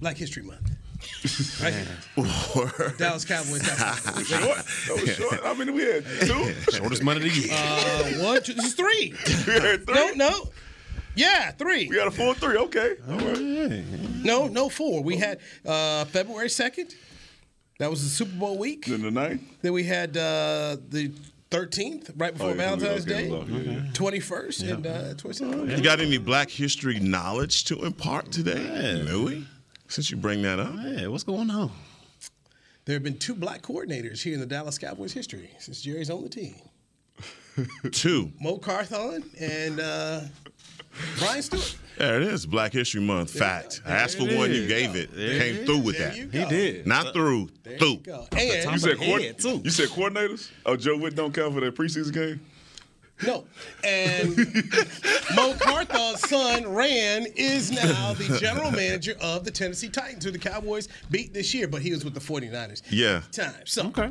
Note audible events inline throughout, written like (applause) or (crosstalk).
Black History Month. Right here. (laughs) Dallas Cowboys. short. was short. How many we had? Two? Shortest month of the year. Uh, one, two. This is three. (laughs) we had three? No, no. Yeah, three. We had a full three. Okay. All right. No, no, four. We had uh, February 2nd. That was the Super Bowl week. Then the ninth. Then we had uh, the 13th, right before Oh, yeah, Valentine's okay, Day. okay, yeah. 21st and uh, 22nd. You got any Black History knowledge to impart today, Louis? Since you bring that up, Hey, what's going on? There have been two black coordinators here in the Dallas Cowboys history since Jerry's on the team. (laughs) two. Mo Carthon and uh, Brian Stewart. There it is, Black History Month. Fact. I asked for it one, you gave it. There Came it through with There that. you He did. Not through. There through. you go. And You said, Top of the coord- head, too. you said coordinators? Oh, Joe Whitt don't count for that preseason game? No, and Mo Carthon's son Ran is now the general manager of the Tennessee Titans, who the Cowboys beat this year, but he was with the 49ers. Yeah. Time. So, Okay.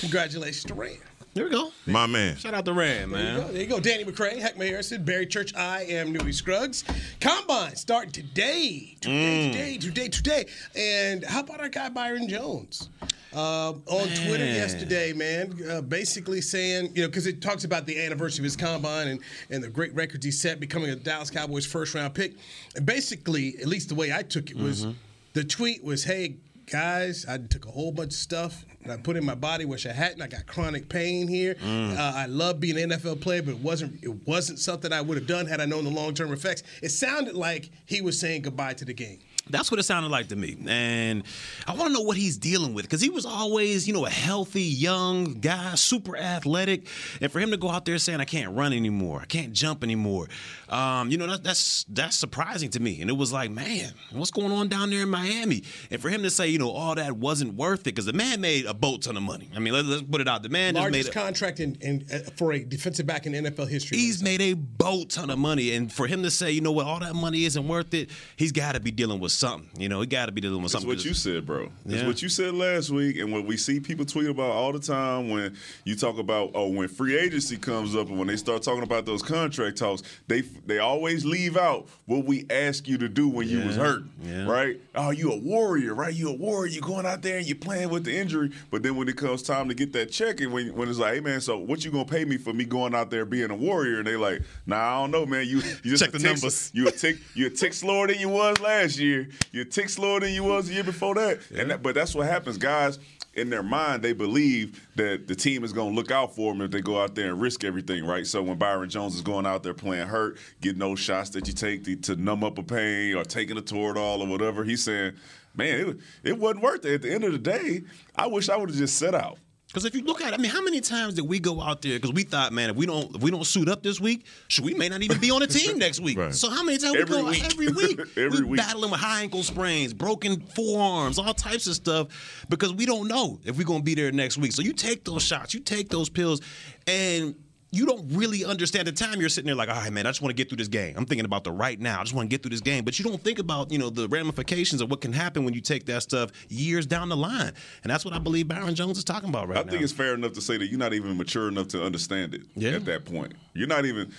congratulations to Ran. There we go. My man. Shout out to Ran, There you man. go. There you go. Danny McCray, Heckma Harrison, Barry Church. I am Newy Scruggs. Combine starting today. Today, mm. today, today, today. And how about our guy Byron Jones? Uh, on Twitter yesterday, man, uh, basically saying, you know, because it talks about the anniversary of his combine and, and the great records he set, becoming a Dallas Cowboys first round pick. And basically, at least the way I took it was the tweet was, hey, guys, I took a whole bunch of stuff and I put in my body, which I hadn't. I got chronic pain here. Uh, I love being an NFL player, but it wasn't it wasn't something I would have done had I known the long term effects. It sounded like he was saying goodbye to the game. That's what it sounded like to me. And I want to know what he's dealing with because he was always, you know, a healthy, young guy, super athletic. And for him to go out there saying, I can't run anymore, I can't jump anymore, um, you know, that, that's that's surprising to me. And it was like, man, what's going on down there in Miami? And for him to say, you know, all that wasn't worth it because the man made a boat ton of money. I mean, let's, let's put it out. The man just Largest made a, contract in, in uh, for a defensive back in NFL history. He's made a boat ton of money, and for him to say, you know what, all that money isn't worth it, he's got to be dealing with something. You know, he got to be dealing with something. That's what you said, bro. That's Yeah. what you said last week, and what we see people tweet about all the time when you talk about oh, when free agency comes up and when they start talking about those contract talks, they they always leave out what we ask you to do when you was hurt, Yeah. right? Oh, you a warrior, right? You a warrior. You going out there and you playing with the injury, but then when it comes time to get that check, and when when it's like, hey man, so what you gonna pay me for me going out there being a warrior? And they like, nah, I don't know, man. You (laughs) you just Check the numbers. You a tick you a tick slower than you was last year. You a tick slower than you was the year before that. And that, but that's what happens, guys. In their mind, they believe that the team is going to look out for them if they go out there and risk everything, right? So when Byron Jones is going out there playing hurt, getting those shots that you take to, to numb up a pain or taking a Toradol or whatever, he's saying, "Man, it, it wasn't worth it." At the end of the day, I wish I would have just set out. Because if you look at it, I mean, how many times did we go out there? Because we thought, man, if we don't if we don't suit up this week, should we may not even be on the team (laughs) next week. Right. So how many times Every we go week. every week? (laughs) Every we week. battling with high ankle sprains, broken forearms, all types of stuff, because we don't know if we're gonna be there next week. So you take those shots, you take those pills, and you don't really understand the time you're sitting there like, all right, man, I just want to get through this game. I'm thinking about the right now. I just want to get through this game. But you don't think about, you know, the ramifications of what can happen when you take that stuff years down the line. And that's what I believe Byron Jones is talking about right I now. I think it's fair enough to say that you're not even mature enough to understand it Yeah. at that point. You're not even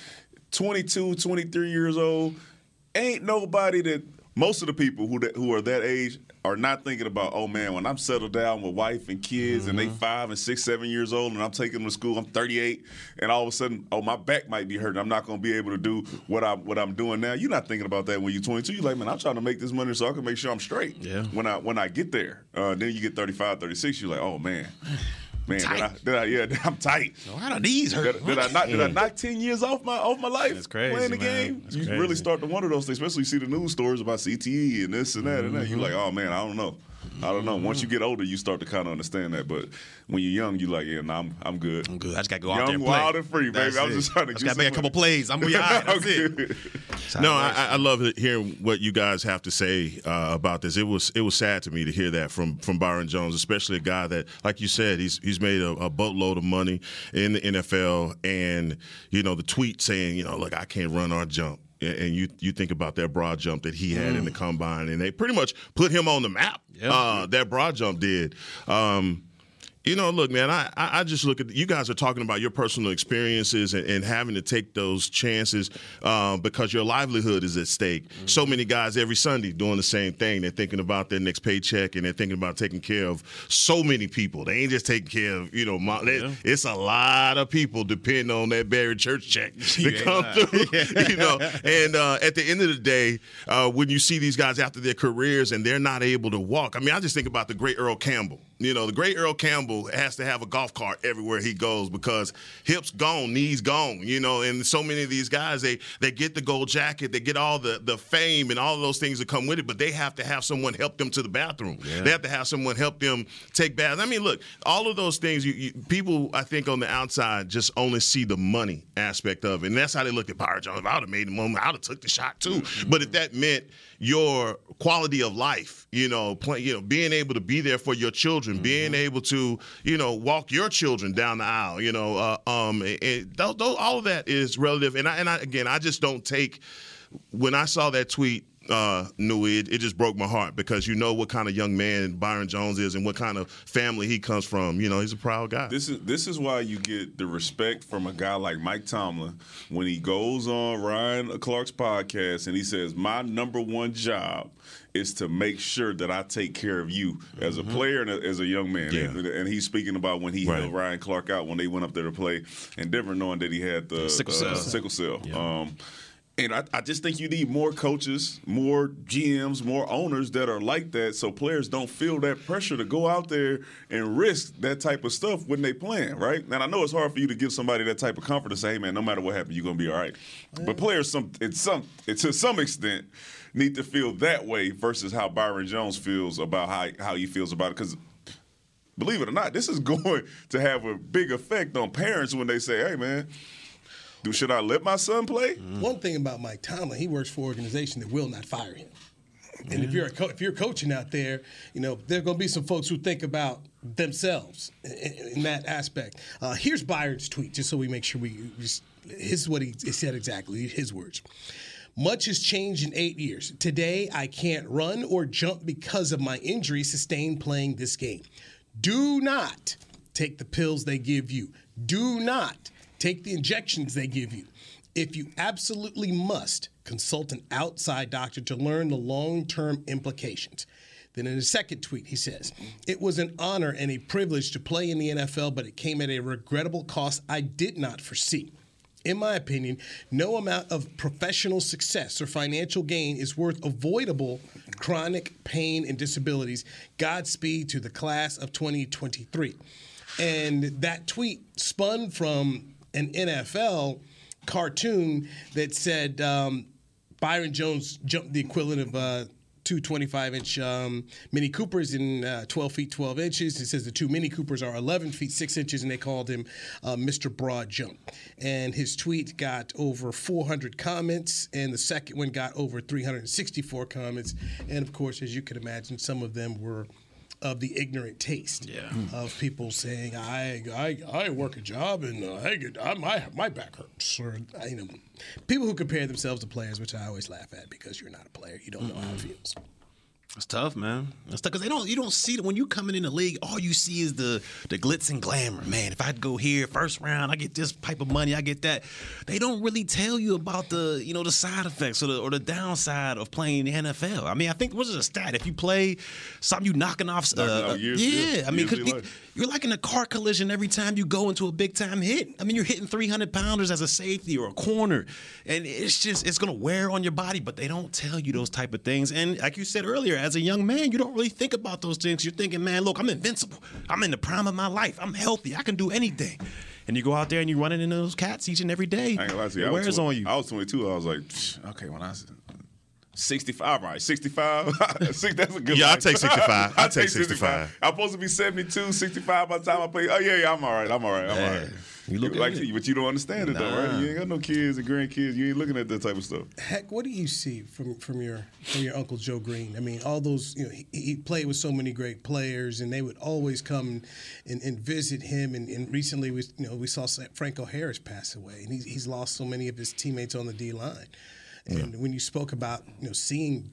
22, 23 years old. Ain't nobody that most of the people who that, who are that age are not thinking about, oh man, when I'm settled down with wife and kids and they five and six, seven years old and I'm taking them to school, I'm 38, and all of a sudden, oh my back might be hurting. I'm not gonna be able to do what I what I'm doing now. You're not thinking about that when you're 22. You're like, man, I'm trying to make this money so I can make sure I'm straight. Yeah. When I when I get there, uh, then you get 35, 36. You're like, oh man. Man, (laughs) did I, did I, yeah, I'm tight. Why do these hurt? Did, did I not? Did I knock ten years off my off my life That's crazy, playing the man. game? That's you crazy. really start to wonder those things, especially you see the news stories about CTE and this and that and that. You're like, oh man, I don't know. I don't know. Once you get older, you start to kind of understand that. But when you're young, you like, yeah, nah, I'm I'm good. I'm good. I just gotta go out Young, there and play. wild, and free, baby. That's I was it. just trying to just get gotta make a couple money. plays. I'm gonna be all right. (laughs) That's I'm it. good. No, I. I love hearing what you guys have to say uh, about this. It was it was sad to me to hear that from from Byron Jones, especially a guy that, like you said, he's he's made a, a boatload of money in the NFL, and you know the tweet saying, you know, look, I can't run or jump. And you you think about that broad jump that he had in the combine, and they pretty much put him on the map. Yeah. Uh, that broad jump did. Um, you know, look, man, I, I just look at you guys are talking about your personal experiences and, and having to take those chances um, because your livelihood is at stake. So many guys every Sunday doing the same thing. They're thinking about their next paycheck and they're thinking about taking care of so many people. They ain't just taking care of, you know, my, they- it's a lot of people depending on that Barry Church check (laughs) to come through, (laughs) you know. And uh, at the end of the day, uh, when you see these guys after their careers and they're not able to walk, I mean, I just think about the great Earl Campbell. You know, the great Earl Campbell has to have a golf cart everywhere he goes because hips gone, knees gone. You know, and so many of these guys they they get the gold jacket, they get all the the fame and all of those things that come with it, but they have to have someone help them to the bathroom. They have to have someone help them take baths. I mean, look, all of those things. You, you, people, I think, on the outside just only see the money aspect of it, and that's how they look at Byron Jones. If I would have made the moment, I would have took the shot too. Mm-hmm. But if that meant your quality of life, you know, play, you know, being able to be there for your children, being able to, you know, walk your children down the aisle, you know, uh, um, and, and tho- tho- all of that is relative. And I, and I, again, I just don't take when I saw that tweet. Uh, Newy, it, it just broke my heart because you know what kind of young man Byron Jones is and what kind of family he comes from. You know, he's a proud guy. This is this is why you get the respect from a guy like Mike Tomlin when he goes on Ryan Clark's podcast and he says, "My number one job is to make sure that I take care of you as a player and a- as a young man." Yeah. And, and he's speaking about when he Right. held Ryan Clark out when they went up there to play and Denver, knowing that he had the Sickle uh, cell. sickle cell. Um, and I, I just think you need more coaches, more GMs, more owners that are like that, so players don't feel that pressure to go out there and risk that type of stuff when they playing, right? And I know it's hard for you to give somebody that type of comfort to say, "Hey, man, no matter what happens, you're gonna be all right." But players, some, it's some, it's to some extent, need to feel that way versus how Byron Jones feels about how how he feels about it, because believe it or not, this is (laughs) going to have a big effect on parents when they say, "Hey, man, do should I let my son play?" One thing about Mike Tomlin, he works for an organization that will not fire him. And if you're a co- if you're coaching out there, you know there are going to be some folks who think about themselves in, in that aspect. Uh, here's Byron's tweet, just so we make sure we. Just, this is what he, he said exactly. His words. Much has changed in eight years. Today, I can't run or jump because of my injury sustained playing this game. Do not take the pills they give you. Do not take the injections they give you. If you absolutely must, consult an outside doctor to learn the long term implications. Then in a second tweet, he says, It was an honor and a privilege to play in the NFL, but it came at a regrettable cost I did not foresee. In my opinion, no amount of professional success or financial gain is worth avoidable chronic pain and disabilities. Godspeed to the class of 2023. And that tweet spun from an NFL cartoon that said um, Byron Jones jumped the equivalent of uh, two 25 inch um, Mini Coopers in uh, 12 feet 12 inches. It says the two Mini Coopers are 11 feet 6 inches, and they called him uh, Mr. Broad Jump. And his tweet got over 400 comments, and the second one got over 364 comments. And of course, as you can imagine, some of them were of the ignorant taste Yeah. of people saying I I, I work a job and uh, I get I, my my back hurts or you know people who compare themselves to players which I always laugh at because you're not a player you don't know how it feels. It's tough, man. It's tough because they don't. You don't see it when you coming in the league. All you see is the the glitz and glamour, man. If I go here first round, I get this type of money. I get that. They don't really tell you about the you know the side effects or the or the downside of playing the NFL. I mean, I think what's a stat? If you play something, you knocking off. Knocking uh, out years- yeah, years- I mean, 'cause your you- life. You're like in a car collision every time you go into a big time hit. I mean, you're hitting 300 pounders as a safety or a corner, and it's just it's gonna wear on your body. But they don't tell you those type of things. And like you said earlier, as a young man, you don't really think about those things. You're thinking, man, look, I'm invincible. I'm in the prime of my life. I'm healthy. I can do anything. And you go out there and you're running into those cats each and every day. I ain't gonna lie to you. It wears 20 on you. I was 22. I was like, okay, when I 65, right? 65. (laughs) Six- That's a good Yeah, I'll take 65. (laughs) I'll take 65. I'm supposed to be 72, 65 by the time I play. Oh, yeah, yeah, I'm all right. I'm all right. I'm all right. You look like, at it. but you don't understand it though, right? You ain't got no kids and grandkids. You ain't looking at that type of stuff. Heck, what do you see from from your from your uncle Joe Green? I mean, all those you know, he, he played with so many great players, and they would always come and, and visit him. And, and recently, we you know we saw Franco Harris pass away, and he's, he's lost so many of his teammates on the D line. And when you spoke about you know seeing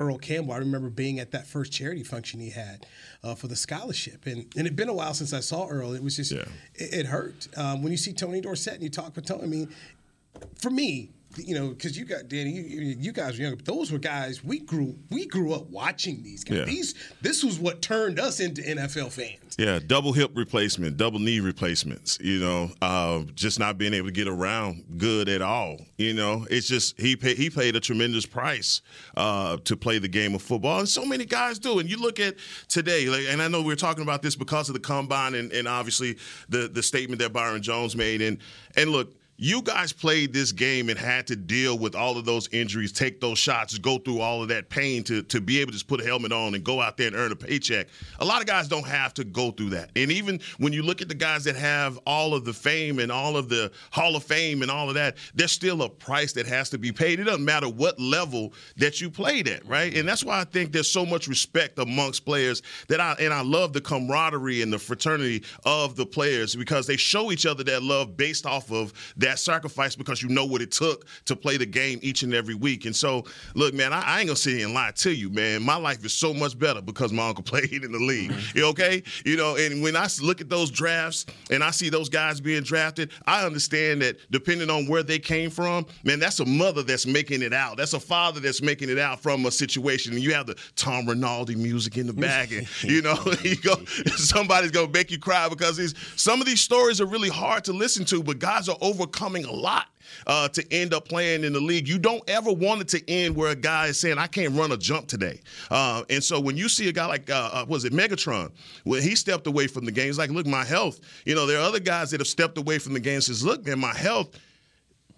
Earl Campbell, I remember being at that first charity function he had uh, for the scholarship, and and it'd been a while since I saw Earl. It was just Yeah. it, it hurt um, when you see Tony Dorsett and you talk with Tony. I mean, for me, you know, because you got Danny, you, you guys were younger, but those were guys we grew we grew up watching these guys. Yeah. These this was what turned us into NFL fans. Yeah, double hip replacement, double knee replacements. You know, uh, just not being able to get around good at all. You know, it's just he pay, he paid a tremendous price uh, to play the game of football, and so many guys do. And you look at today, like, and I know we are talking about this because of the combine, and, and obviously the the statement that Byron Jones made. And and look, you guys played this game and had to deal with all of those injuries, take those shots, go through all of that pain to, to be able to just put a helmet on and go out there and earn a paycheck. A lot of guys don't have to go through that. And even when you look at the guys that have all of the fame and all of the Hall of Fame and all of that, there's still a price that has to be paid. It doesn't matter what level that you played at, right? And that's why I think there's so much respect amongst players that I and I love the camaraderie and the fraternity of the players because they show each other that love based off of that sacrifice because you know what it took to play the game each and every week. And so, look, man, I, I ain't gonna sit here and lie to you, man. My life is so much better because my uncle (laughs) played in the league. Mm-hmm. You okay? You know, and when I look at those drafts and I see those guys being drafted, I understand that depending on where they came from, man, that's a mother that's making it out. That's a father that's making it out from a situation. And you have the Tom Rinaldi music in the back, and (laughs) you know, (laughs) you go, somebody's gonna make you cry because these some of these stories are really hard to listen to, but guys are overcoming a lot uh, to end up playing in the league. You don't ever want it to end where a guy is saying, I can't run a jump today. Uh, and so when you see a guy like, uh, uh, was it Megatron, when he stepped away from the game, he's like, look, my health. You know, there are other guys that have stepped away from the game and says, look, man, my health.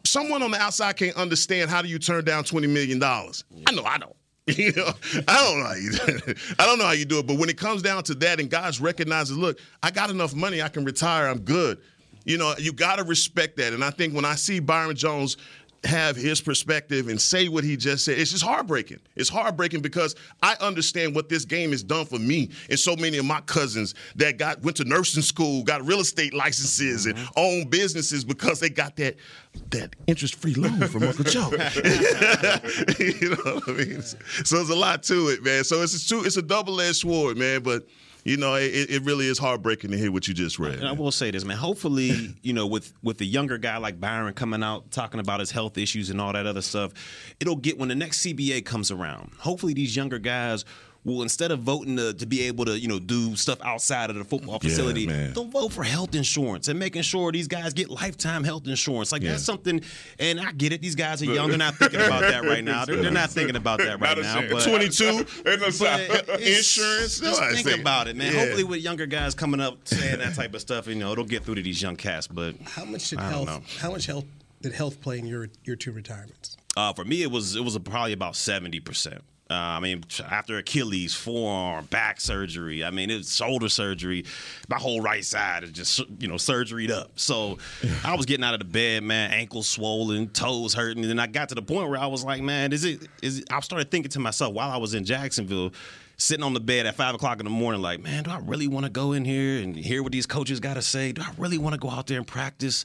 Someone on the outside can't understand how do you turn down $20 million. I know I don't. (laughs) You know, I don't know how you (laughs) I don't know how you do it, but when it comes down to that and guys recognize, look, I got enough money, I can retire, I'm good. You know, you got to respect that. And I think when I see Byron Jones have his perspective and say what he just said, it's just heartbreaking. It's heartbreaking because I understand what this game has done for me and so many of my cousins that got went to nursing school, got real estate licenses and mm-hmm. own businesses because they got that that interest-free loan from Uncle Joe. (laughs) (laughs) you know what I mean? So there's a lot to it, man. So it's a two, it's a double-edged sword, man. But you know, it, it really is heartbreaking to hear what you just read. And I will say this, man. Hopefully, (laughs) you know, with with the younger guy like Byron coming out talking about his health issues and all that other stuff, it'll get when the next CBA comes around. Hopefully, these younger guys will instead of voting to, to be able to you know do stuff outside of the football facility, man. they'll vote for health insurance and making sure these guys get lifetime health insurance. Like Yeah. that's something. And I get it; these guys are young; they're not thinking about that right now. They're, they're not thinking about that right now. But 22 but (laughs) Insurance? Just No, think think- about it, man. Yeah. Hopefully, with younger guys coming up saying that type of stuff, you know, it'll get through to these young cats. But How much did I don't health? know. How much health did health play in your your two retirements? Uh, for me, it was it was probably about seventy percent. Uh, I mean, after Achilles, forearm, back surgery. I mean, it's shoulder surgery. My whole right side is just you know surgeryed up. So I was getting out of the bed, man, ankles swollen, toes hurting, and then I got to the point where I was like, man, is it is? It, I started thinking to myself while I was in Jacksonville. Sitting on the bed at five o'clock in the morning, like, man, do I really want to go in here and hear what these coaches got to say? Do I really want to go out there and practice?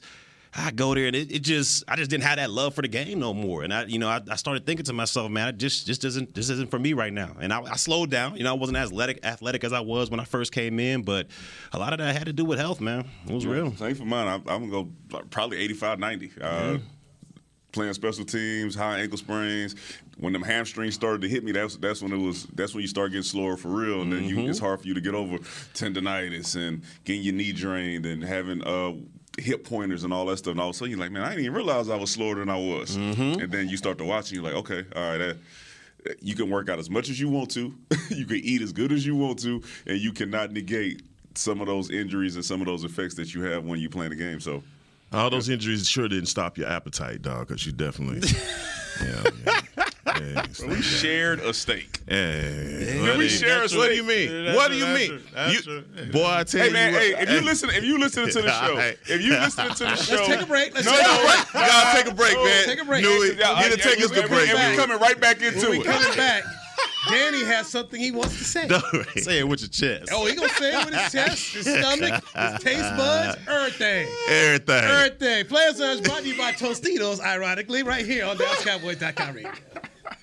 I go there and it, it just I just didn't have that love for the game no more. And I you know I, I started thinking to myself, man, it just just isn't this isn't for me right now. And I, I slowed down. You know, I wasn't as athletic athletic as I was when I first came in, but a lot of that had to do with health, man. It was real. Same for mine. I'm, I'm gonna go probably 85, 90. Uh, Playing special teams, high ankle sprains. When them hamstrings started to hit me, that's that's when it was. That's when you start getting slower for real, and then you, it's hard for you to get over tendonitis and getting your knee drained and having uh, hip pointers and all that stuff. And all of a sudden, you're like, man, I didn't even realize I was slower than I was. Mm-hmm. And then you start to watch, and you're like, okay, all right. That, you can work out as much as you want to, (laughs) you can eat as good as you want to, and you cannot negate some of those injuries and some of those effects that you have when you play the game. So, All those injuries sure didn't stop your appetite, dog, because you definitely. (laughs) yeah, yeah. We shared a steak. Hey, Man, we share a what do you mean? What do you mean? You- boy, I tell you. Hey you, man, what, hey, if you listen, if you listening to the (laughs) show, if you listening to the show, Let's take a break. Let's no, take a break. gotta take a break, man. Take a break. Newy, need to take us to break. And we coming right back into it. coming back, (laughs) Danny has something he wants to say. Say it with your chest. Oh, he gonna say it with his chest, his (laughs) stomach, his taste buds, everything. Everything. Everything. Players Lunch brought to you by Tostitos, ironically, right here on DallasCowboys.com radio.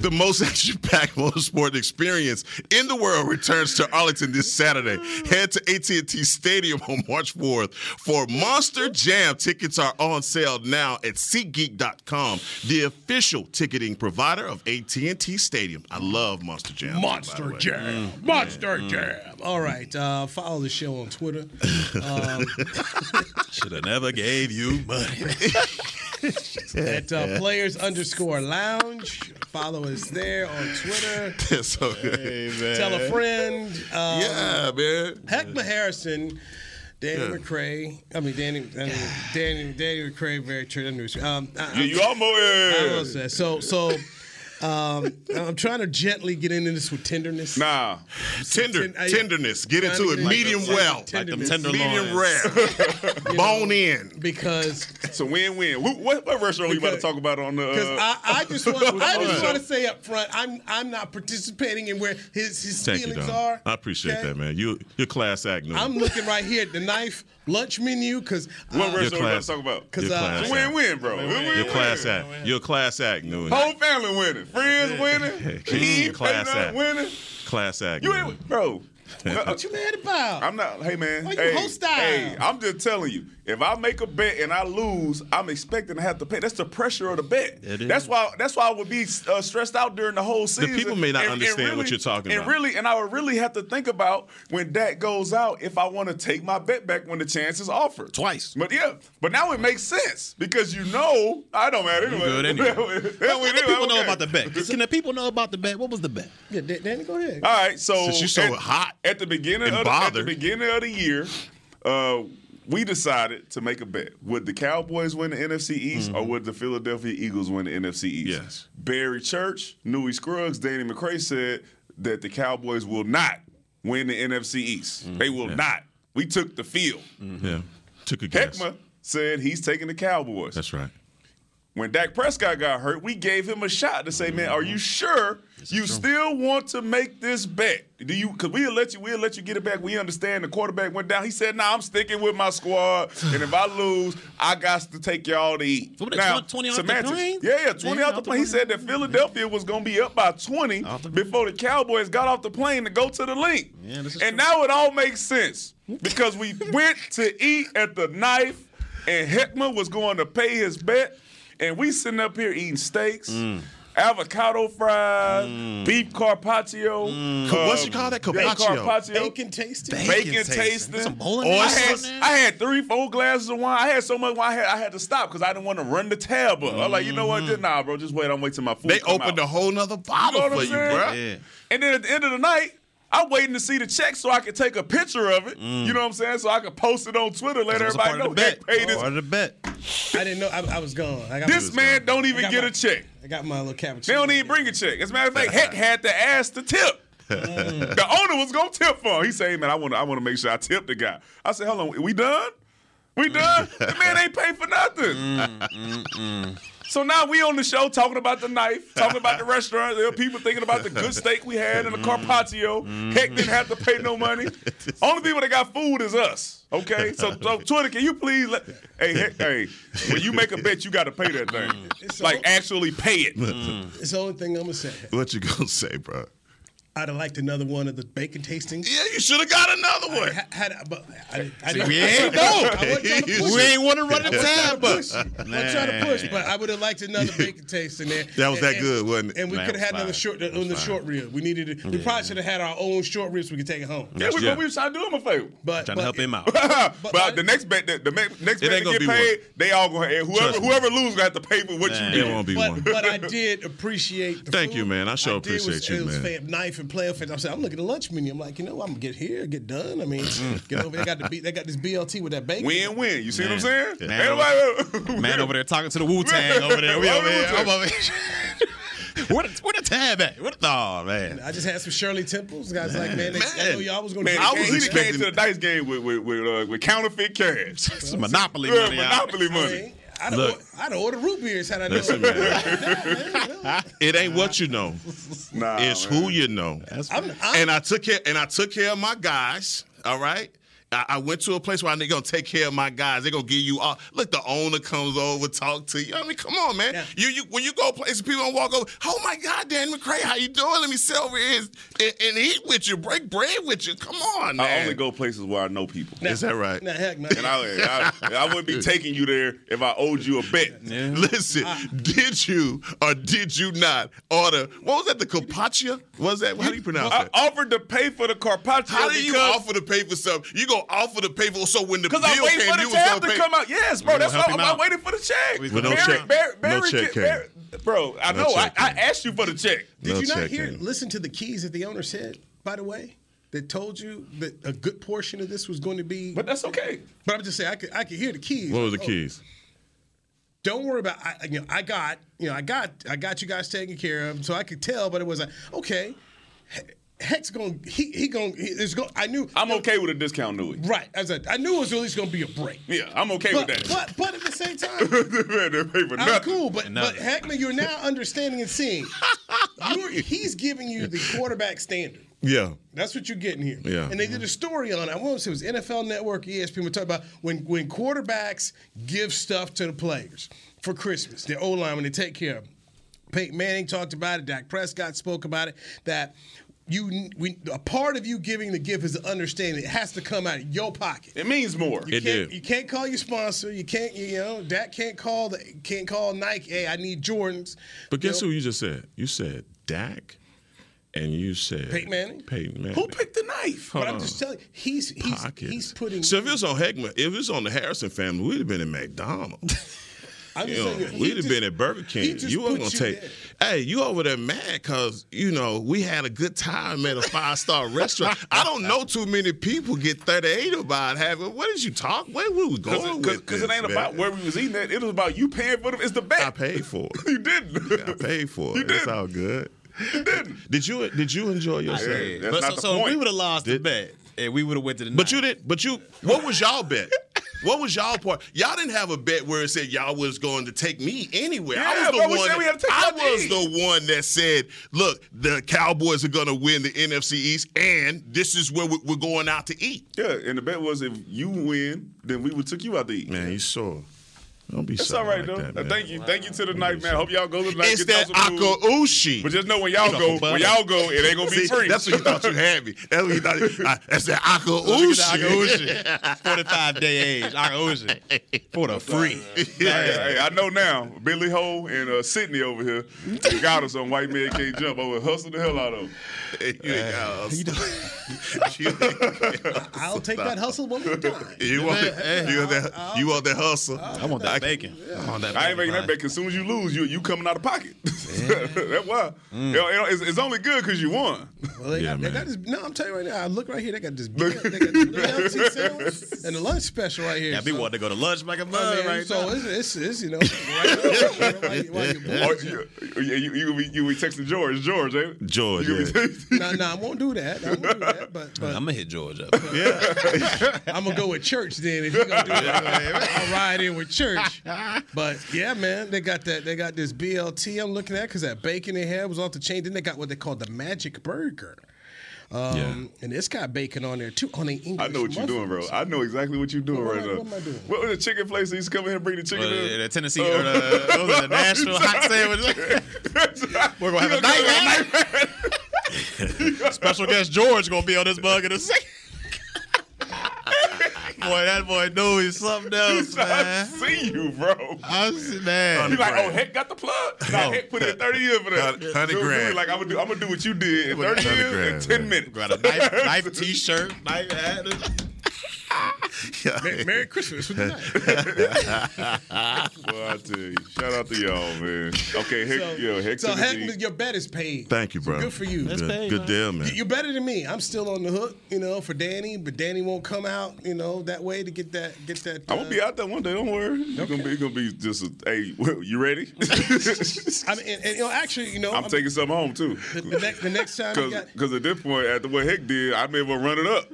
The most (laughs) action-packed motorsport experience in the world returns to Arlington this Saturday. Head to AT&T Stadium on March 4th for Monster Jam. Tickets are on sale now at SeatGeek.com, the official ticketing provider of AT&T Stadium. I love Monster Jam. Monster the way. Jam. Monster Jam. All right. Uh, follow the show on Twitter. (laughs) Um, Should have never gave you money. (laughs) (laughs) at uh, players underscore lounge. Follow us there on Twitter. (laughs) That's so good. Tell a friend. Um, Yeah, man. Heckma Harrison, Danny Yeah. McCray. I mean, Danny, Danny, Danny, Danny McCray, very true. Um, I, You, you almost. I almost said- so, so. Um, I'm trying to gently get into this with tenderness. Nah. Tender, Ten- I- tenderness. Get into it. get into Medium like well. Like them tender Medium (laughs) rare. (laughs) Bone in. because It's a win-win. What, what restaurant we about to talk about on the? Because Uh, I, I just (laughs) want I just want to say up front, I'm I'm not participating in where his his Thank feelings Don. are. I appreciate okay? that, man. You, you're class act. Newman. I'm looking right here at the knife lunch menu because what Your restaurant we about class- to talk about? 'Cause, You're uh, class It's a act. win-win, bro. Win-win. You're class act. You're a class act, Newman. Whole family winning. Friends winning. (laughs) He class class act. winning. Class act. You ain't, bro. what you mad about? I'm not. Hey man. Why you hey, hostile? Hey, I'm just telling you. If I make a bet and I lose, I'm expecting to have to pay. That's the pressure of the bet. It is. That's why. That's why I would be uh, stressed out during the whole season. The people may not understand what you're talking and about. And really, and I would really have to think about when Dak goes out if I want to take my bet back when the chance is offered Twice. But yeah, but now it makes sense because you know I don't matter anyway. good anyway. (laughs) Yeah, Let the people know about the bet. (laughs) Can the people know about the bet? What was the bet? yeah, Danny, go ahead. All right, so Since you so at, hot at the beginning and of the, at the beginning of the year, uh, we decided to make a bet: would the Cowboys win the NFC East, or would the Philadelphia Eagles win the NFC East? Mm-hmm. Yes. Barry Church, Newy Scruggs, Danny McCray said that the Cowboys will not win the NFC East. Mm-hmm. They will not. We took the field. Yeah. Took a guess. Heckma said he's taking the Cowboys. That's right. When Dak Prescott got hurt, we gave him a shot to say, "Man, are you sure you still want to make this bet? Do you? Because we'll let you, we'll let you get it back. We understand the quarterback went down. He said, "Nah, I'm sticking with my squad, and if I (laughs) lose, I got to take y'all to eat." What, now, 20 off the semantics. plane? Yeah, yeah, 20 Yeah, off the plane. He said that Philadelphia was going to be up by 20 before the Cowboys got off the plane to go to the Linc. Yeah, this and now it all makes sense because we (laughs) went to eat at the knife, and Heckman was going to pay his bet, and we sitting up here eating steaks. Mm. Avocado fries, mm. beef carpaccio. Mm. Co- what you um, call that? yeah, Carpaccio? carpaccio. Bacon tasting. Bacon, Bacon tasting. tasting. Some bolognese I had. I had three, four glasses of wine. I had so much wine, I had, I had to stop because I didn't want to run the tab up. I'm like, you know what? Just, nah, bro, just wait. I'm waiting till my food They come opened out. a whole nother You bottle know for I'm you, bro. Yeah. And then at the end of the night, I'm waiting to see the check so I can take a picture of it. Mm. You know what I'm saying? So I can post it on Twitter, let That everybody know part of the Heck bet. paid his. Part of the bet. I didn't know. I, I was gone. I got This my, man don't even get my- a check. I got my little cappuccino. They don't even bring a check. As a matter of fact, Heck (laughs) had to ask to tip. Mm. the owner was gonna tip for him. He said, "Hey, man, I want to, I want to make sure I tip the guy." I said, "Hold on, we done? We done? (laughs) the man ain't paid for nothing." Mm, So now we on the show talking about the knife, talking about the (laughs) restaurant. There are people thinking about the good steak we had and the carpaccio. Mm-hmm. Heck didn't have to pay no money. (laughs) Only people that got food is us. Okay, so, so (laughs) Twitter, can you please let? Hey, Heck, hey, when you make a bet, you got to pay that thing. It's Like all- actually pay it. It's the only thing I'm gonna say. What you gonna say, bro? I'd have liked another one of the bacon tastings. Yeah, you should have got another one. I had, but I, I didn't. we ain't I know. to push (laughs) We it. ain't want to run the (laughs) I wasn't tab to I wasn't trying to push, but I would have liked another (laughs) bacon tasting there. That was that good, wasn't it? And we could have had it was another short on the short rib. We needed. To, We probably should have had our own short ribs. so We could take it home. Yeah, we, Yeah. but we was trying to do him a favor. But, Trying but to help him out. but I- the next bet, the, the next bet to get be paid, they all gonna whoever whoever loses gonna have to pay for what Nah. you It won't be But, one. but I did appreciate Thank you, man. I sure appreciate you, man. Knife and player fit. I'm saying I'm looking at the lunch menu. I'm like, you know, I'm gonna get here, get done. I mean, get over. They got the B, they got this BLT with that bacon. Win win. You see what I'm saying? Man. Everybody, (laughs) Man over there talking to the Wu Tang (laughs) over there. We Why over the here. I'm over here. (laughs) Where the, where the tab at? What the, oh, man. I just had some Shirley Temples. Guys like, man, they, I know y'all was gonna. Man, do I I was was came expecting- to the dice game with with with, uh, with counterfeit cash. Some Monopoly money. Monopoly money. Mean, I'd have, Look. or- I'd have ordered root beers had I known. Listen, man. (laughs) It ain't what you know. Nah, It's man. who you know. I'm, I'm, And I took care and I took care of my guys. All right. I, I went to a place where they're gonna take care of my guys. They're gonna give you all. Look, the owner comes over, talk to you. I mean, come on, man. Yeah. You, you when you go places, people don't walk over. Oh my God, Dan McCray, how you doing? Let me sit over here and, and eat with you, break bread with you. Come on, man. I only go places where I know people. Is that right? Nah, heck, man. And I, I, I wouldn't be taking you there if I owed you a bet. (laughs) Listen, ah. did you or did you not order? What was that? The carpaccio? What was that? How do you pronounce it? I that? offered to pay for the carpaccio How do you offer to pay for something? You gonna offer to pay for so when the bill Because I'm waiting came, for the you was tab gonna to pay. come out. Yes, bro. That's why I'm him out. waiting for the check. But no Barry- check. Barry- No check Barry- Bro, I No know. I, I asked you for the check. Did No you not hear? in. Listen to the keys that the owner said. By the way, that told you that a good portion of this was going to be. But that's okay. But I'm just saying, I could I could hear the keys. What was the Oh, keys? Don't worry about. I, you know, I got you know, I got I got you guys taken care of, so I could tell. But it was like, okay, He- Heck's going. He he going. He, there's going. I knew. I'm okay with a discount, Newy. Right. As I, I knew it was at least going to be a break. Yeah, I'm okay But, with that. but but at the same (laughs) time, Man, pay for I'm cool, but but Heckman, you're now understanding and seeing. (laughs) You're, he's giving you the quarterback standard. Yeah. That's what you're getting here. Yeah. And they did a story on. I want to say it was NFL Network, ESPN. We talk about when when quarterbacks give stuff to the players for Christmas, their O line when they take care of them. Peyton Manning talked about it. Dak Prescott spoke about it. That you, we, a part of you giving the gift is the understanding it has to come out of your pocket. It means more. You It can't, did. you can't call your sponsor. You can't, you know, Dak can't call the can't call Nike. Hey, I need Jordans. But guess You know, who you just said? You said Dak, and you said Peyton Manning? Peyton Manning. Who picked the knife? But I'm just telling you, he's he's Pockets. he's putting. So if it was on Heckman, if it was on the Harrison family, we'd have been in McDonald's. (laughs) I'm You just know, saying, we'd have been at Burger King. You weren't gonna you take. there. Hey, you over there mad because you know we had a good time at a five star (laughs) restaurant. I don't know too many people get thirty eight about having. What did you talk? Where we was going with Because it ain't man? about where we was eating at. It was about you paying for them. It's the bet. (laughs) I paid for it. you didn't. I paid for You it. It's didn't. all good. You didn't. Did you Did you enjoy yourself? did. That's but not so, the so if we would have lost the bet, and we would have went to the But night. you did. But you. What was y'all bet? (laughs) What was y'all part? Y'all didn't have a bet where it said y'all was going to take me anywhere. I Yeah, was the but we one. said we that- had to take I was the one that said, "Look, the Cowboys are going to win the NFC East, and this is where we- we're going out to eat." Yeah, and the bet was if you win, then we would took you out to eat. Man, you sure? Don't be It's all right like though. that, Uh, man. thank you, thank you to the night, man. Hope y'all go to the night. It's get that y'all some food. akaushi. But just know when y'all go, when y'all go, it ain't gonna be See, free. That's what you thought you had me. That's what you thought. Uh, that's that akaushi. (laughs) Forty-five day age, Akaushi for the free. Hey, hey, I know now. Billy Hoyle and uh, Sidney over here they got us on White Man Can't Jump. I would hustle the hell out of them. You ain't got us. (laughs) I'll take that hustle one more time. You want that? You want that? You want that hustle? I want that bacon. I want that. I ain't making that bacon. As soon as you lose, you you coming out of pocket. (laughs) That's why. You know, you know, it's, it's only good because you won. Well, they, Yeah, got, they man. got this. No, I'm telling you right now. I look right here. They got this. They got this BLT (laughs) sandwich and the lunch special right here. Yeah, be so- wanting to go to lunch like a I mud mean, right so now. it's, it's, it's you know (laughs) right while, you- you're Or bored. you, you, you, you, be- you be texting George. George, eh? George, You yeah. be- No, no, I won't do that. I won't do that. But, but I'm gonna hit George up. Yeah. I'm gonna go with church then. If you're gonna do that, I'll ride in with church. But yeah, man, they got that. They got this BLT I'm looking at because that bacon they had was off the chain. Then they got what they call the Magic Burger. Um, and it's got bacon on there too on the English. I know what you're doing, bro. I know exactly what you're doing What right am I- now. what am I doing? What was the chicken place that used to come in here and bring the chicken Well, in? the Tennessee or the, those are the Nashville hot (laughs) sandwich. (laughs) We're gonna have a night. (laughs) Special guest George gonna be on this bug in a second. Boy, that boy knew he's something (laughs) else, I see you, bro. I see, man. You like, oh, Heck got the plug? Nah, Heck put in 30 years for that. Hundred- hundred Dude, grand. Like, I'm gonna do, I'm gonna do what you did in 30 Hundred years grand, in 10 man. minutes. Got a knife, knife (laughs) t-shirt, knife hat. (laughs) Merry, Merry Christmas with the (laughs) night. Well, I tell you, shout out to y'all, man. Okay, Heck, So, yo, Heck so took Heck, your bet is paid. Thank you, So bro. good for you. Good, paid, good man. deal, man. You- You're better than me. I'm still on the hook, you know, for Danny, but Danny won't come out, you know, that way to get that get that. I'm gonna be uh, out there one day. Don't worry. You're gonna be, gonna be just. A, hey, you ready? (laughs) I mean, and, and, you know, actually, you know, I'm taking something home too. the, the, next, the next time. Because at this point, after what Heck did, I may as well run it up.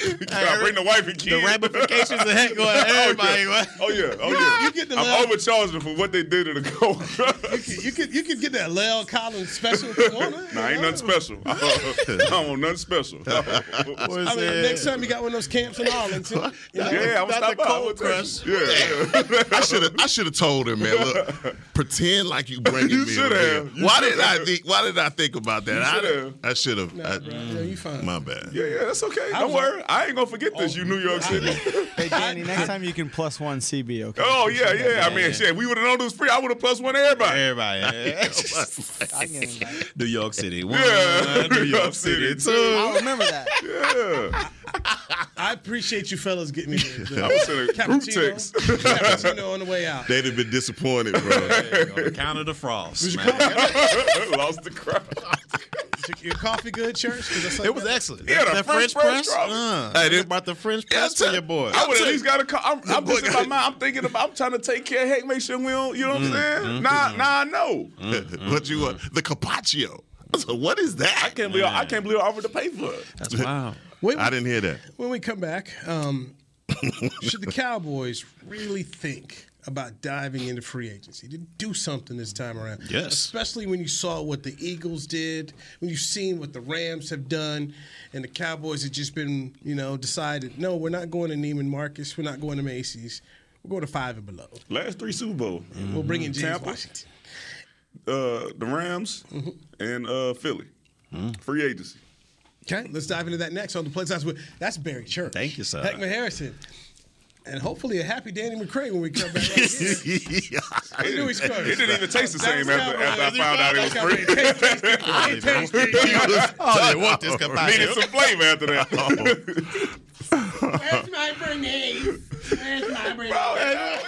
(laughs) I bring the wife and kids. The ramifications of Heck going (laughs) to oh, everybody. Oh yeah, oh yeah. You get the I'm love- overcharging them for what they did to the gold. (laughs) You could, you could get that Lel Collins special if you want it. nah, ain't nothing special. I don't want nothing special. I mean, next time you got one of those camps in Arlington, you know, yeah, I'm gonna stop the cold I'll tell you. crush. Yeah, yeah. I should have. I should have told him, man. Look, pretend like you bringing You me. should over have. here. You Why should did I think? Why did I think about that? I, should have. I should have. Nah, bro, yeah, you fine. My bad. Yeah, yeah, that's okay. I Don't worry. I ain't gonna forget this. You oh New York City. (laughs) Hey, Danny, next time you can plus one CB, okay? Oh yeah, yeah. I mean, shit. We would have known it was free. I would have plus one to everybody. Everybody. (laughs) (laughs) I can invite. New York City. One, Yeah, New York City. Two. I'll remember that. Yeah. I appreciate you fellas getting me the, I was in a group cappuccino, text. cappuccino on the way out. They'd have been disappointed, bro. There you go. Count of the frost. man. Lost the crowd. Your coffee good, church? I It was that. excellent. Yeah, the that French French press press. crop. Uh, Hey, hey, this- about the French Yeah, press tell- for your boy. I would tell at least got a call. I'm, I'm just in my mind. I'm thinking about. I'm trying to take care. Of hey, make sure we don't. You know what I'm Mm-hmm. saying? Nah, nah, I know. (laughs) but you uh, the carpaccio. So what is that? I can't believe. I can't believe I offered to pay for it. That's wow. (laughs) When, I didn't hear that. when we come back, um, (laughs) should the Cowboys really think about diving into free agency to do something this time around? Yes. Especially when you saw what the Eagles did, when you've seen what the Rams have done, and the Cowboys have just been, you know, decided, no, we're not going to Neiman Marcus, we're not going to Macy's, we're going to five and below. Last three Super Bowl. We'll bring in James Tampa. Washington. Uh, the Rams and uh, Philly. Free agency. Okay, let's dive into that next on the Play Size with that's Barry Church. Thank you, sir. Heckman Harrison. And hopefully a happy Danny McCray when we come back. Right here. I knew he scored. It didn't even taste the same That's after, after I found out it was free. Taste. (laughs) Oh, they want this Needed some flavor after that. (laughs) Where's my grenade? Where's my grenade?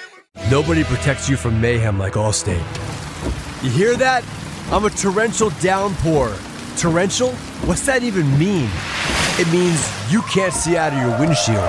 Nobody protects you from mayhem like Allstate. You hear that? I'm a torrential downpour. Torrential? What's that even mean? It means you can't see out of your windshield.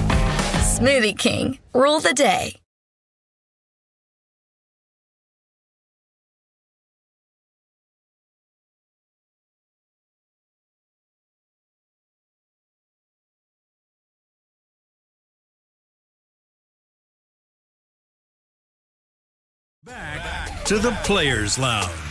Smoothie King, rule the day. Back to the Players Lounge.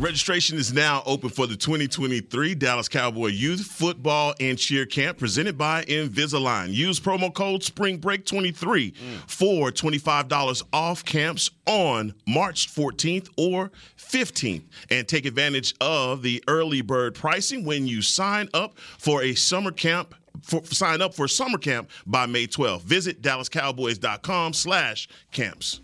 Registration is now open for the 2023 Dallas Cowboy Youth Football and Cheer Camp presented by Invisalign. Use promo code SPRINGBREAK23 for $25 off camps on March 14th or 15th and take advantage of the early bird pricing when you sign up for a summer camp for, sign up for summer camp by May 12th. Visit dallascowboys.com slash camps.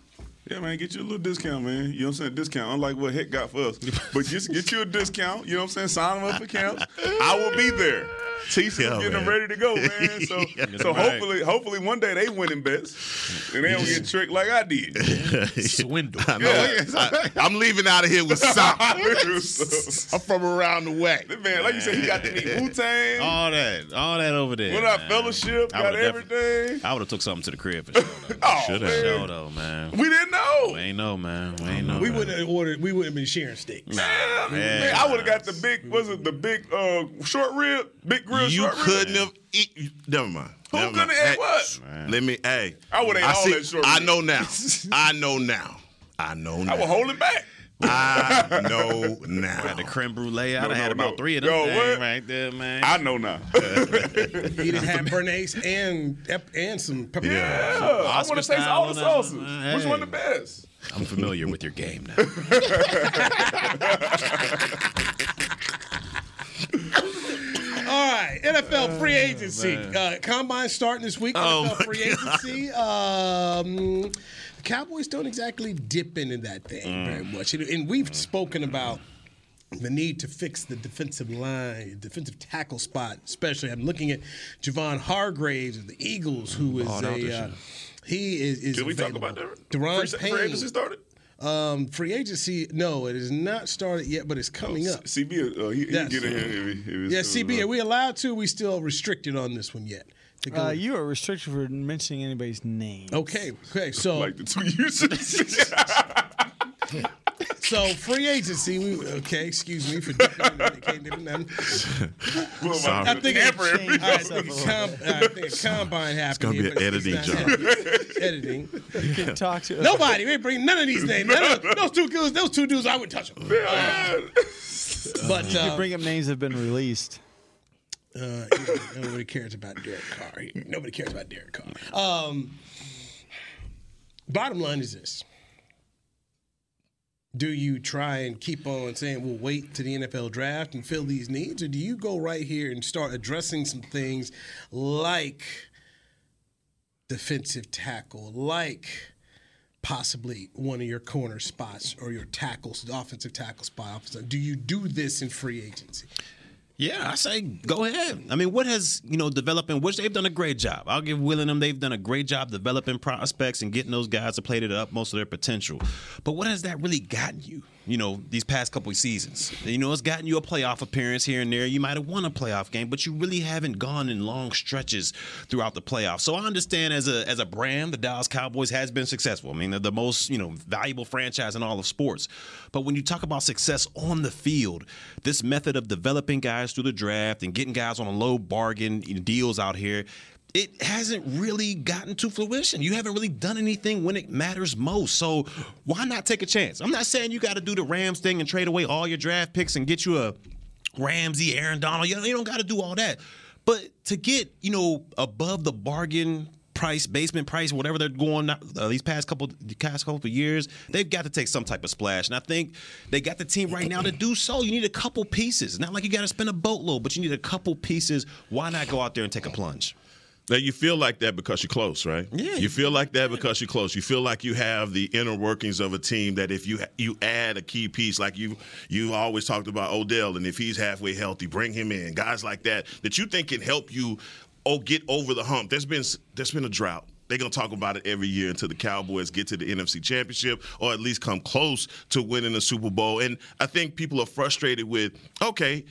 Yeah, man, get you a little discount, man. You know what I'm saying? Discount, unlike what Heck got for us. But just get you a discount. You know what I'm saying? Sign them up for camps. I will be there. Teaching Yeah, them, getting them ready to go, (laughs) man. So, Yeah, so man. hopefully, hopefully one day they winning bets and they don't get tricked like I did. Swindle. I know. I, am leaving out of here with something. (laughs) I'm from around the way. That man, like you said, he got to meet Wu Tang. All that, all that over there. Went out man. fellowship, I got would've definitely- everything. I would have took something to the crib for sure. Though. (laughs) Oh, Should have. Sure though, man. We didn't know. We ain't know, man. We ain't know. We man. wouldn't have ordered. We wouldn't have been sharing steaks. Man, man. I would have got the big, was it the big uh, short rib, big grill You short rib? couldn't have eat. Never mind. Who Never couldn't mind. have Hey, what? Let me. Hey, I would've ate all see- that short I know now. (laughs) I know now. I know now. I was holding back. I (laughs) know now. Had the creme brulee. I'd No, have had no, about no. three of them Yo, what? right there, man. I know now. (laughs) He didn't have béarnaise and and some pepper. Yeah, I Oscar want to taste all the sauces. man. Which Hey. one the best? I'm familiar with your game now. All right, NFL free agency. uh, combine starting this week. Oh, NFL free agency. Um, the Cowboys don't exactly dip into that thing very much, and, we've spoken about the need to fix the defensive line, defensive tackle spot, especially. I'm looking at Javon Hargraves of the Eagles, who is Balled out this a. Uh, he is. is Did we talk available. about that? Daron Payne. free agency started? Um, free agency, no, it is not started yet, but it's coming up. CB, uh, he, he get in here. If he, if Yeah, CB, are we allowed to? We still restricted on this one yet? To go- Uh, you are restricted for mentioning anybody's name. okay, okay. So, like the two (laughs) uses. (laughs) so free agency. We okay. Excuse me for dipping in, can't dip in them. Sorry. I think Hamper a, every- all right, I think a com, I think a combine happened. It's gonna be an editing job. editing. editing. You can talk to Nobody. We ain't bring none of these names. None of, those two dudes. Those two dudes. I would touch them. But You uh, can bring up names that have been released. Uh, nobody cares about Derek Carr. Nobody cares about Derek Carr. Um, bottom line is this: Do you try and keep on saying we'll wait to the NFL draft and fill these needs, or do you go right here and start addressing some things like defensive tackle, like possibly one of your corner spots or your tackles, the offensive tackle spot. Offensive, do you do this in free agency? Yeah, I say go ahead. I mean, what has you know developing? Which they've done a great job. I'll give Will and them. They've done a great job developing prospects and getting those guys to play to the utmost of their potential. But what has that really gotten you? You know, these past couple of seasons. You know, it's gotten you a playoff appearance here and there. You might have won a playoff game, but you really haven't gone in long stretches throughout the playoffs. So I understand as a as a brand, the Dallas Cowboys has been successful. I mean, they're the most you know valuable franchise in all of sports. But when you talk about success on the field, this method of developing guys through the draft and getting guys on a low bargain deals out here it hasn't really gotten to fruition. You haven't really done anything when it matters most. So why not take a chance? I'm not saying you got to do the Rams thing and trade away all your draft picks and get you a Ramsey, Aaron Donald. You, don't got to do all that. But to get, you know, above the bargain price, basement price, whatever they're going uh, these past couple past couple years, they've got to take some type of splash. And I think they got the team right now to do so. You need a couple pieces. Not like you got to spend a boatload, but you need a couple pieces. Why not go out there and take a plunge? Now you feel like that because you're close, right? Yeah. You feel like that because you're close. You feel like you have the inner workings of a team that if you you add a key piece, like you you always talked about Odell, and if he's halfway healthy, bring him in. Guys like that that you think can help you oh get over the hump. There's been there's been a drought. They're gonna talk about it every year until the Cowboys get to the NFC Championship or at least come close to winning the Super Bowl. And I think people are frustrated with okay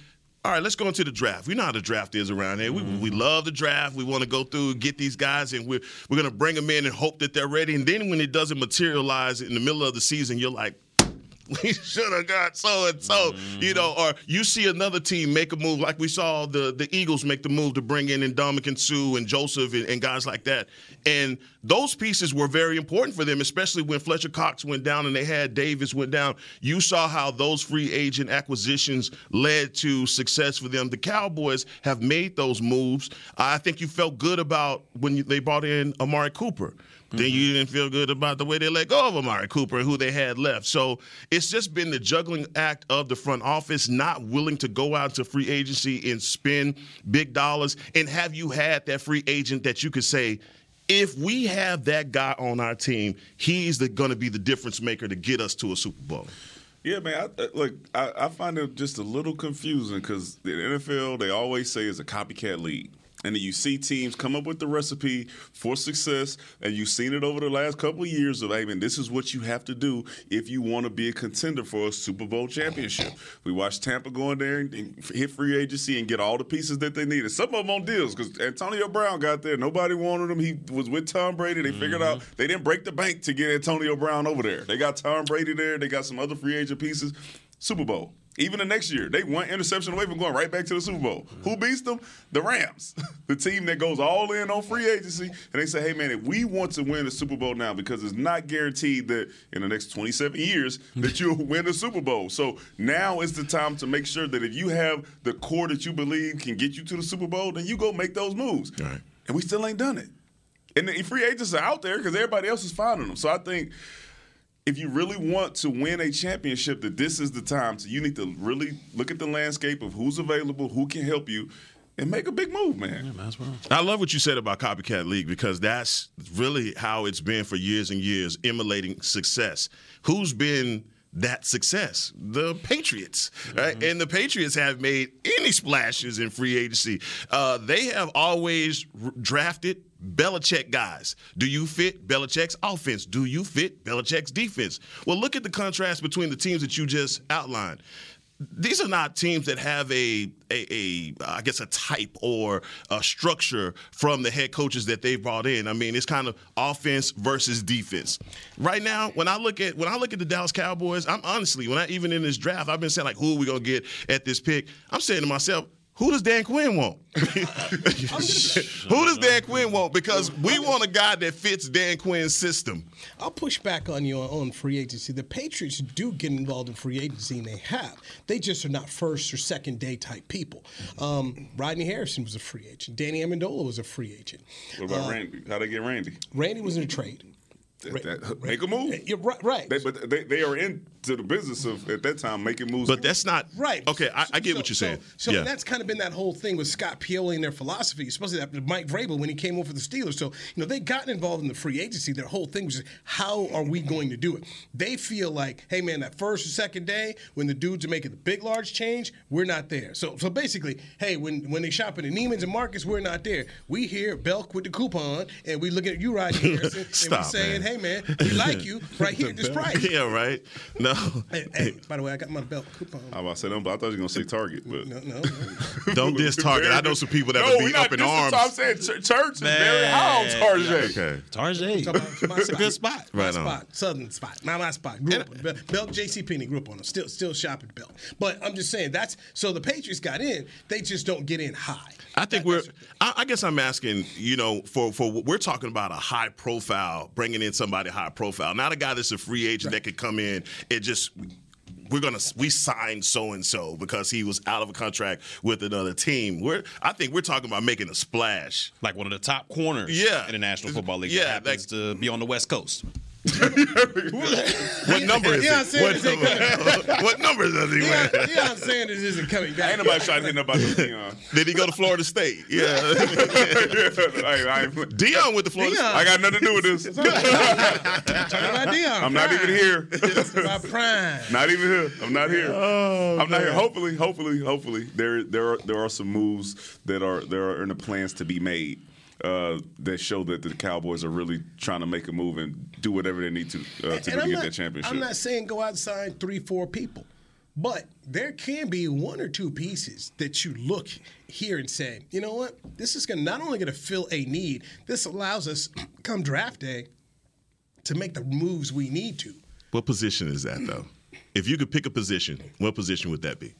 all right, let's go into the draft. We know how the draft is around here. We, mm-hmm. we love the draft. We want to go through, and get these guys, and we're, we're going to bring them in and hope that they're ready. And then when it doesn't materialize in the middle of the season, you're like, (laughs) we should have got so and so, you know, or you see another team make a move like we saw the the Eagles make the move to bring in Ndamukong Suh and Joseph and, and, guys like that. And those pieces were very important for them, especially when Fletcher Cox went down and they had Davis went down. You saw how those free agent acquisitions led to success for them. The Cowboys have made those moves. I think you felt good about when you, they brought in Amari Cooper. Then you mm-hmm. didn't feel good about the way they let go of Amari Cooper and who they had left. So it's just been the juggling act of the front office, not willing to go out to free agency and spend big dollars. And have you had that free agent that you could say, if we have that guy on our team, he's going to be the difference maker to get us to a Super Bowl. Yeah, man. I, uh, look, I, I find it just a little confusing because the NFL they always say is a copycat league and then you see teams come up with the recipe for success, and you've seen it over the last couple of years of, hey, man, this is what you have to do if you want to be a contender for a Super Bowl championship. We watched Tampa go in there and hit free agency and get all the pieces that they needed. Some of them on deals because Antonio Brown got there. Nobody wanted him. He was with Tom Brady. They mm-hmm. figured out they didn't break the bank to get Antonio Brown over there. They got Tom Brady there. They got some other free agent pieces. Super Bowl. Even the next year, they one interception away from going right back to the Super Bowl. Who mm-hmm. beats them? The Rams, (laughs) the team that goes all in on free agency. And they say, hey, man, if we want to win the Super Bowl now, because it's not guaranteed that in the next 27 years (laughs) that you'll win the Super Bowl. So now is the time to make sure that if you have the core that you believe can get you to the Super Bowl, then you go make those moves. Right. And we still ain't done it. And the free agents are out there because everybody else is finding them. So I think – if you really want to win a championship, that this is the time. So you need to really look at the landscape of who's available, who can help you, and make a big move, man. Yeah, well. I love what you said about Copycat League because that's really how it's been for years and years, emulating success. Who's been that success? The Patriots, mm-hmm. right? And the Patriots have made any splashes in free agency. Uh, they have always r- drafted Belichick guys. Do you fit Belichick's offense? Do you fit Belichick's defense? Well, look at the contrast between the teams that you just outlined. These are not teams that have a, a, a I guess a type or a structure from the head coaches that they've brought in. I mean, it's kind of offense versus defense. Right now, when I look at when I look at the Dallas Cowboys, I'm honestly when I even in this draft, I've been saying like, who are we gonna get at this pick? I'm saying to myself, who does Dan Quinn want? (laughs) Who does Dan Quinn want? Because we want a guy that fits Dan Quinn's system. I'll push back on you on free agency. The Patriots do get involved in free agency, and they have. They just are not first or second day type people. Um, Rodney Harrison was a free agent. Danny Amendola was a free agent. What about uh, Randy? How'd they get Randy? Randy was in a trade. That- that- make a move. You're right. right. They, but they, they are into the business of at that time making moves. But that's not Right. Okay, I, I get So- what you're saying. So, yeah. that's kind of been that whole thing with Scott Pioli and their philosophy, especially after Mike Vrabel when he came over for the Steelers. So, you know, they got involved in the free agency. Their whole thing was just, how are we going to do it? They feel like, hey, man, that first or second day when the dudes are making the big, large change, we're not there. So, so basically, hey, when, when they shop at the Neiman's and Marcus, we're not there. We here, Belk with the coupon, and we looking at you, Rodney Harrison, (laughs) and we Stop, saying, man. hey, man, we like you (laughs) right here at this price. yeah, right. No. Hey, hey, by the way, I got my Belk coupon. I was about to say, but I thought you were gonna say Target, but no, no. (laughs) Don't diss Target. I know some people that no, would be up in arms. I'm saying Ch- church is very high on Target. Okay. Target. That's a good spot. My Right on. spot, southern spot, not my spot. Grew up on Bel- Belk, J.C. Penney grew up on them. Still, still shopping Belk. But I'm just saying that's so the Patriots got in. They just don't get in high. I think we're. I, I guess I'm asking. You know, for for we're talking about a high profile, bringing in somebody high profile, not a guy that's a free agent that could come in and just. We're gonna we signed so and so because he was out of a contract with another team. We're I think we're talking about making a splash, like one of the top corners Yeah. in the National Football League Yeah, that happens to be on the West Coast. (laughs) What number is Deion it? Sanders ain't What, (laughs) what number does he Deion, wear? Deion Sanders isn't coming back. Ain't nobody trying to hit nobody with Deion. Did he go to Florida State? Yeah. (laughs) I, I, Deion with the Florida. Deion. I got nothing to do with this. Talking about Deion. I'm not even here. It's about prime. Not even here. I'm not here. Oh, I'm not here. Hopefully, hopefully, hopefully, there there are there are some moves that are there are in the plans to be made uh, that show that the Cowboys are really trying to make a move and do whatever they need to uh, to And I'm get not, that championship. I'm not saying go out and sign three, four people, but there can be one or two pieces that you look here and say, you know what, this is going to not only going to fill a need, this allows us (clears throat) come draft day to make the moves we need to. What position is that though? If you could pick a position, what position would that be?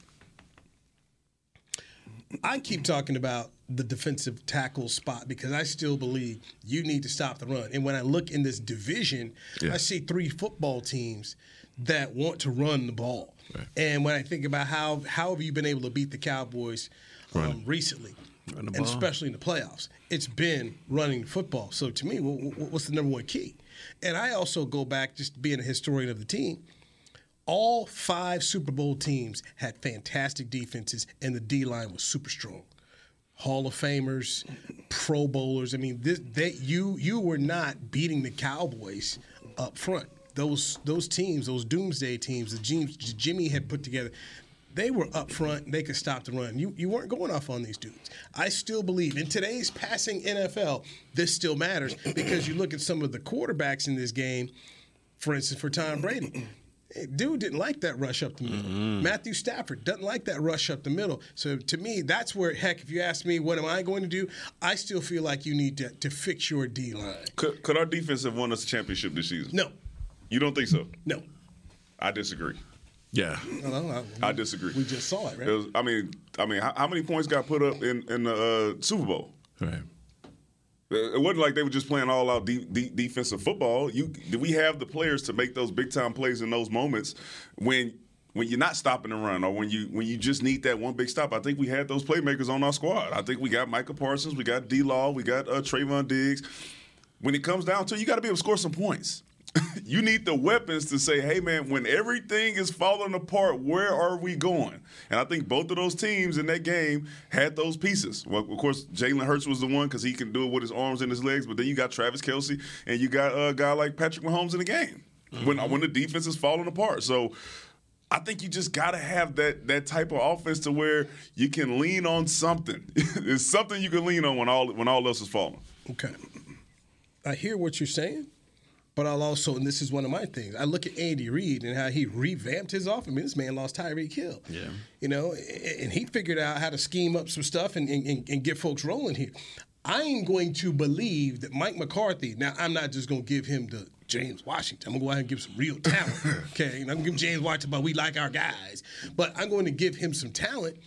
I keep talking about the defensive tackle spot because I still believe you need to stop the run. And when I look in this division, Yeah. I see three football teams that want to run the ball. And when I think about how how have you been able to beat the Cowboys um, recently, and ball. especially in the playoffs, it's been running the football. So to me, wh- wh- what's the number one key? And I also go back just being a historian of the team all five Super Bowl teams had fantastic defenses, and the D line was super strong. Hall of Famers, Pro Bowlers. I mean, this they you you were not beating the Cowboys up front. Those those teams, those Doomsday teams, the teams Jimmy had put together, they were up front. They could stop the run. You you weren't going off on these dudes. I still believe in today's passing NFL, this still matters because you look at some of the quarterbacks in this game. For instance, for Tom Brady, Dude didn't like that rush up the middle. Matthew Stafford doesn't like that rush up the middle. So to me, that's where, heck, if you ask me, what am I going to do? I still feel like you need to, to fix your D line. Could, could our defense have won us a championship this season? No. You don't think so? No. I disagree. Yeah. I disagree. We just saw it, right? It was- I mean, I mean, how, how many points got put up in in the uh, Super Bowl? Right. It wasn't like they were just playing all out de- de- defensive football. You do we have the players to make those big time plays in those moments when when you're not stopping the run or when you when you just need that one big stop? I think we had those playmakers on our squad. I think we got Micah Parsons, we got D Law, we got uh, Trevon Diggs. When it comes down to it, you got to be able to score some points. (laughs) you need the weapons to say, hey man, when everything is falling apart, where are we going? And I think both of those teams in that game had those pieces. Well, of course, Jalen Hurts was the one because he can do it with his arms and his legs. But then you got Travis Kelce and you got a guy like Patrick Mahomes in the game when mm-hmm. when the defense is falling apart. So. I think you just gotta have that that type of offense to where you can lean on something. (laughs) it's something you can lean on when all when all else is falling. Okay. I hear what you're saying, but I'll also, and this is one of my things, I look at Andy Reid and how he revamped his offense. I mean, this man lost Tyreek Hill. Yeah. You know, and he figured out how to scheme up some stuff and, and, and get folks rolling here. I am going to believe that Mike McCarthy, now I'm not just going to give him the James Washington. I'm going to go out and give some real talent. (laughs) okay. And I'm going to give James Washington, but we like our guys. But I'm going to give him some talent.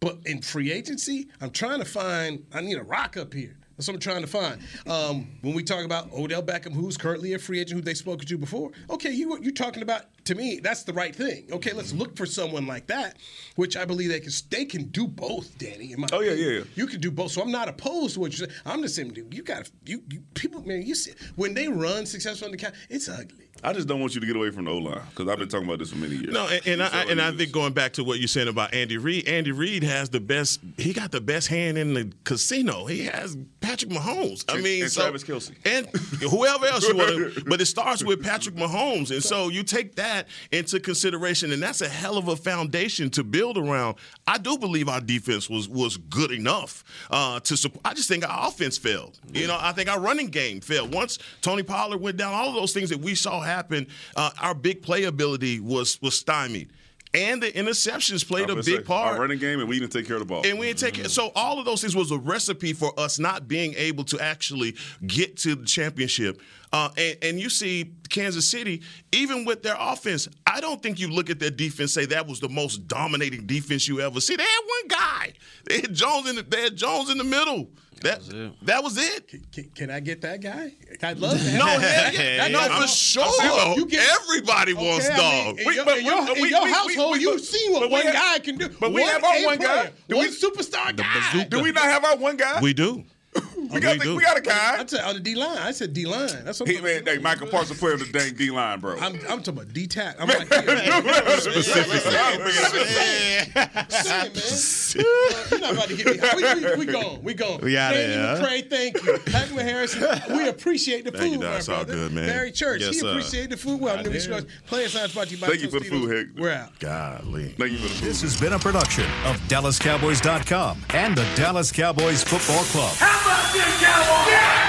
But in free agency, I'm trying to find, I need a rock up here. That's what I'm trying to find. Um, when we talk about Odell Beckham, who's currently a free agent, who they spoke to before, okay, you you're talking about to me that's the right thing. Okay, let's look for someone like that, which I believe they can they can do both, Danny. Oh, yeah, opinion. yeah, yeah. You can do both. So I'm not opposed to what you're saying. I'm just saying, dude, you got you, you people count, man. You see, when they run successful on the count, it's ugly. I just don't want you to get away from the O line because I've been talking about this for many years. No, and, and That's I and I think going back to what you're saying about Andy Reid, Andy Reid has the best. He got the best hand in the casino. He has Patrick Mahomes. I And- mean, and so, Travis Kelce. and whoever else you want. to (laughs) But it starts with Patrick Mahomes, and so you take that into consideration, and that's a hell of a foundation to build around. I do believe our defense was was good enough uh, to support. I just think our offense failed. You know, I think our running game failed. Once Tony Pollard went down, all of those things that we saw happen, uh, our big playability was was stymied. And the interceptions played a big say, part. Our running game, and we didn't take care of the ball. And we didn't take it. So all of those things was a recipe for us not being able to actually get to the championship. Uh, and, and you see Kansas City, even with their offense, I don't think you look at their defense say that was the most dominating defense you ever see. They had one guy. They had Jones in the, they had Jones in the middle. That that was it. Can, can I get that guy? I'd love to. (laughs) No, that. hell yeah. No, for I'm- sure. I'm you get- Everybody wants Okay, I mean, dog. in We- your, but in your, we- in your we- household, we- you've but- seen what one have- guy can do. but we one have our A one guy. player, Do one we- superstar guy. Do we not have our one guy? We do. We got, the, we got a guy. I'm saying on the D line. I said D line. That's what He, I'm man, hey, Micah Parsons play on the dang D line, bro. I'm, I'm talking about D tack. I'm (laughs) like, yeah, Specifically. saying, man. Uh, (laughs) You're not about to get me. We, we, we gone. We gone. We outta Jamie here, huh? McCray, thank you. Hackman Harrison, we appreciate the Thank you, food, Doc. my It's all good, man. Barry Church, Yes, he sir. appreciate the food. Well, Newy Scruggs. Player Science brought to you by Thank you for the food, Hick. We're out. Golly. Thank you for the food. This has been a production of DallasCowboys.com and the Dallas Cowboys Football Club. How about this, Cowboys?